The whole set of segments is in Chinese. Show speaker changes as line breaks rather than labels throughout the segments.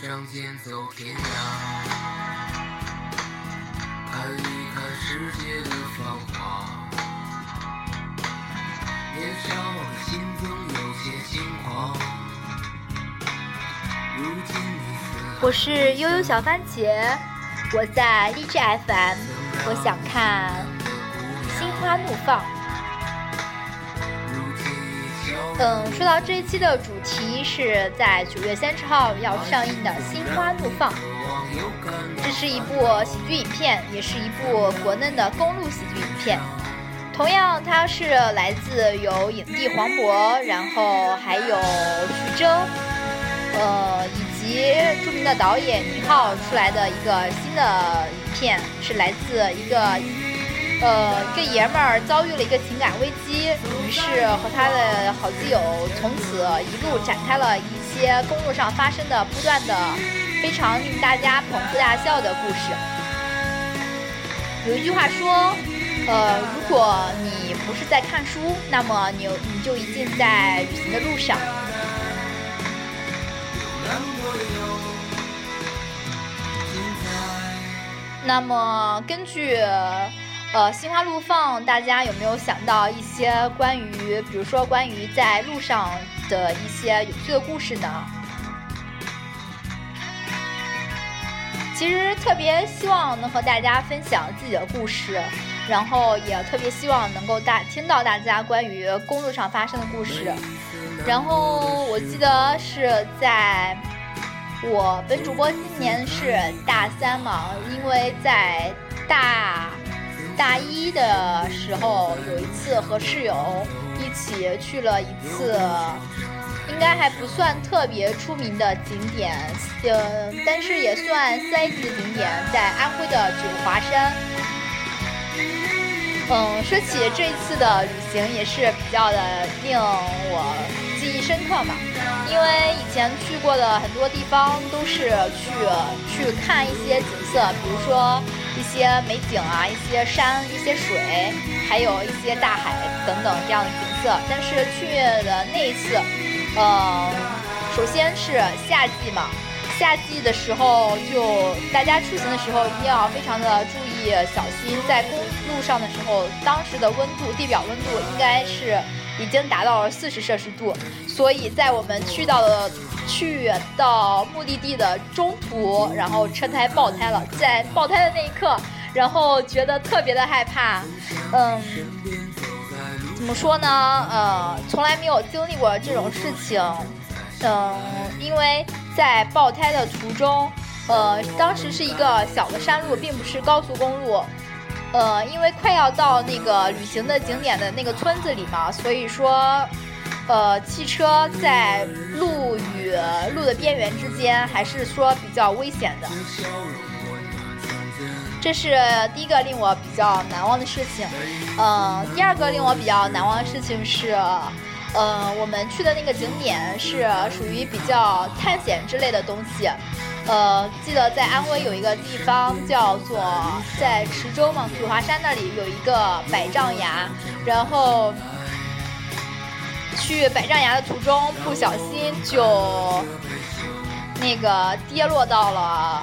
仗剑走天涯，看一看世界的繁华。年少的心总有些轻狂。如今你四
我是悠悠小番茄，我在荔枝 FM，我想看《心花怒放》。嗯，说到这一期的主题是在九月三十号要上映的《心花怒放》，这是一部喜剧影片，也是一部国内的公路喜剧影片。同样，它是来自有影帝黄渤，然后还有徐峥，呃，以及著名的导演宁浩出来的一个新的影片，是来自一个呃一个爷们儿遭遇了一个情感危机，于是和他的好基友从此一路展开了一些公路上发生的不断的非常令大家捧腹大笑的故事。有一句话说，呃，如果你不是在看书，那么你你就一定在旅行的路上。那么根据呃《心花怒放》，大家有没有想到一些关于，比如说关于在路上的一些有趣的故事呢？其实特别希望能和大家分享自己的故事，然后也特别希望能够大听到大家关于公路上发生的故事。然后我记得是在我本主播今年是大三嘛，因为在大大一的时候有一次和室友一起去了一次，应该还不算特别出名的景点，呃，但是也算四 A 级景点，在安徽的九华山。嗯，说起这次的旅行，也是比较的令我记忆深刻嘛。因为以前去过的很多地方都是去去看一些景色，比如说一些美景啊，一些山、一些水，还有一些大海等等这样的景色。但是去的那一次，呃，首先是夏季嘛，夏季的时候就大家出行的时候一定要非常的注意小心，在公路上的时候，当时的温度地表温度应该是已经达到了四十摄氏度，所以在我们去到了去到目的地的中途，然后车胎爆胎了，在爆胎的那一刻，然后觉得特别的害怕，嗯。怎么说呢？呃，从来没有经历过这种事情，嗯，因为在爆胎的途中，呃，当时是一个小的山路，并不是高速公路，呃，因为快要到那个旅行的景点的那个村子里嘛，所以说，呃，汽车在路与路的边缘之间，还是说比较危险的。这是第一个令我比较难忘的事情，嗯、第二个令我比较难忘的事情是，呃，我们去的那个景点是属于比较探险之类的东西，呃，记得在安徽有一个地方叫做在池州嘛，九华山那里有一个百丈崖，然后去百丈崖的途中不小心就那个跌落到了。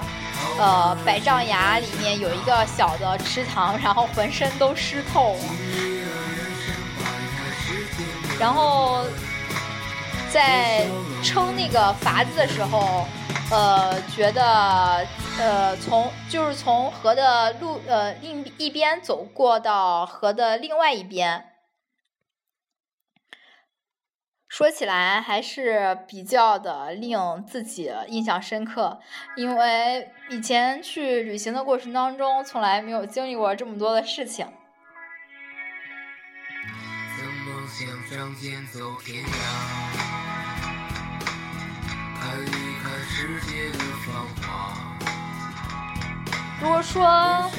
呃，百丈崖里面有一个小的池塘，然后浑身都湿透了。然后在撑那个筏子的时候，呃，觉得呃从就是从河的路呃另一边走过到河的另外一边。说起来还是比较的令自己印象深刻，因为以前去旅行的过程当中，从来没有经历过这么多的事情。
梦想仗剑走天涯，看一看世界的繁华。
如果说，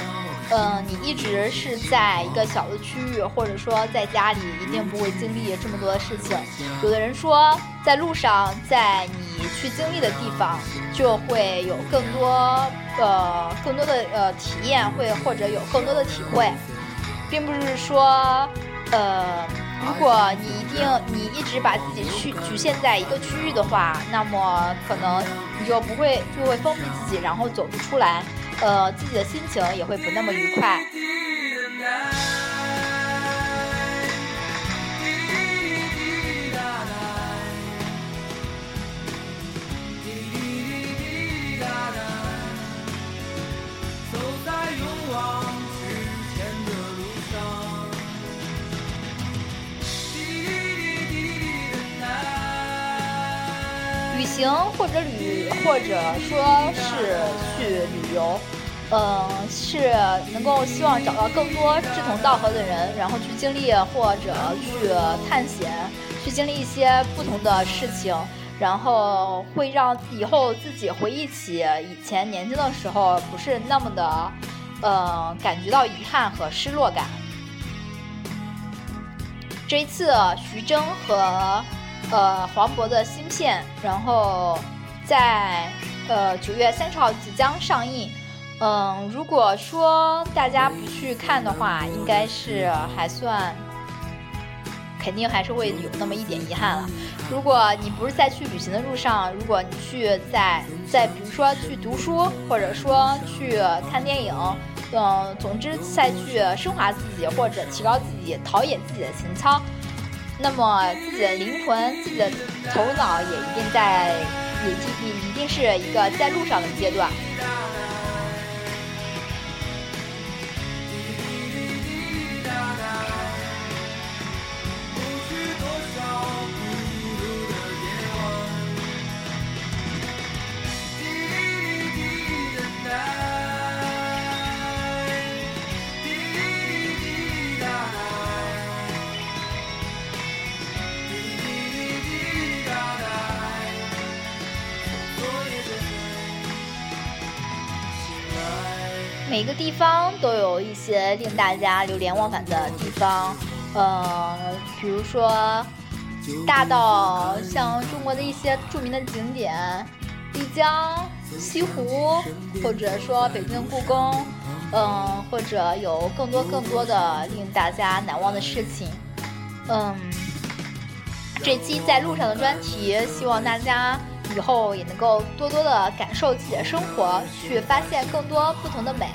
嗯、你一直是在一个小的区域，或者说在家里，一定不会经历这么多的事情。有的人说，在路上，在你去经历的地方，就会有更多呃更多的呃体验，会或者有更多的体会，并不是说呃如果你一定你一直把自己去局限在一个区域的话，那么可能你就不会就会封闭自己，然后走不出来，呃，自己的心情也会不那么愉快。行或者旅，或者说是去旅游，嗯，是能够希望找到更多志同道合的人，然后去经历或者去探险，去经历一些不同的事情，然后会让以后自己回忆起以前年轻的时候，不是那么的，呃，感觉到遗憾和失落感。这一次，徐峥和。呃，黄渤的新片，然后在呃九月三十号即将上映。嗯，如果说大家不去看的话，应该是还算，肯定还是会有那么一点遗憾了。如果你不是在去旅行的路上，如果你去在在比如说去读书，或者说去看电影，嗯，总之再去升华自己或者提高自己、陶冶自己的情操。那么自己的灵魂、自己的头脑也一定在，也一定一定是一个在路上的阶段。每个地方都有一些令大家流连忘返的地方，呃，比如说大到像中国的一些著名的景点，丽江、西湖，或者说北京故宫，嗯，或者有更多更多的令大家难忘的事情，嗯，这期在路上的专题，希望大家。以后也能够多多的感受自己的生活，去发现更多不同的美。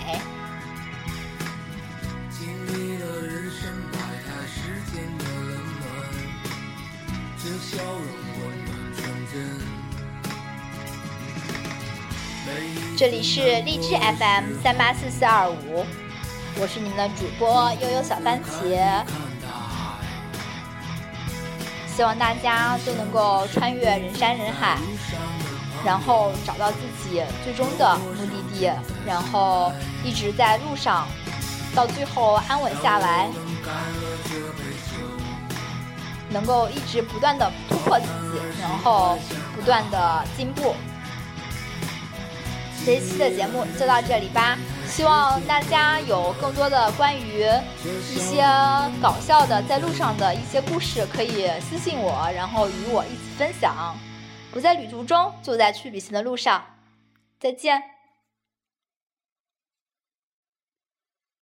这里是荔枝 FM 三八四四二五，我是你们的主播悠悠小番茄。希望大家都能够穿越人山人海，然后找到自己最终的目的地，然后一直在路上，到最后安稳下来，能够一直不断的突破自己，然后不断的进步。这一期的节目就到这里吧。希望大家有更多的关于一些搞笑的在路上的一些故事，可以私信我，然后与我一起分享。不在旅途中，就在去旅行的路上。再见。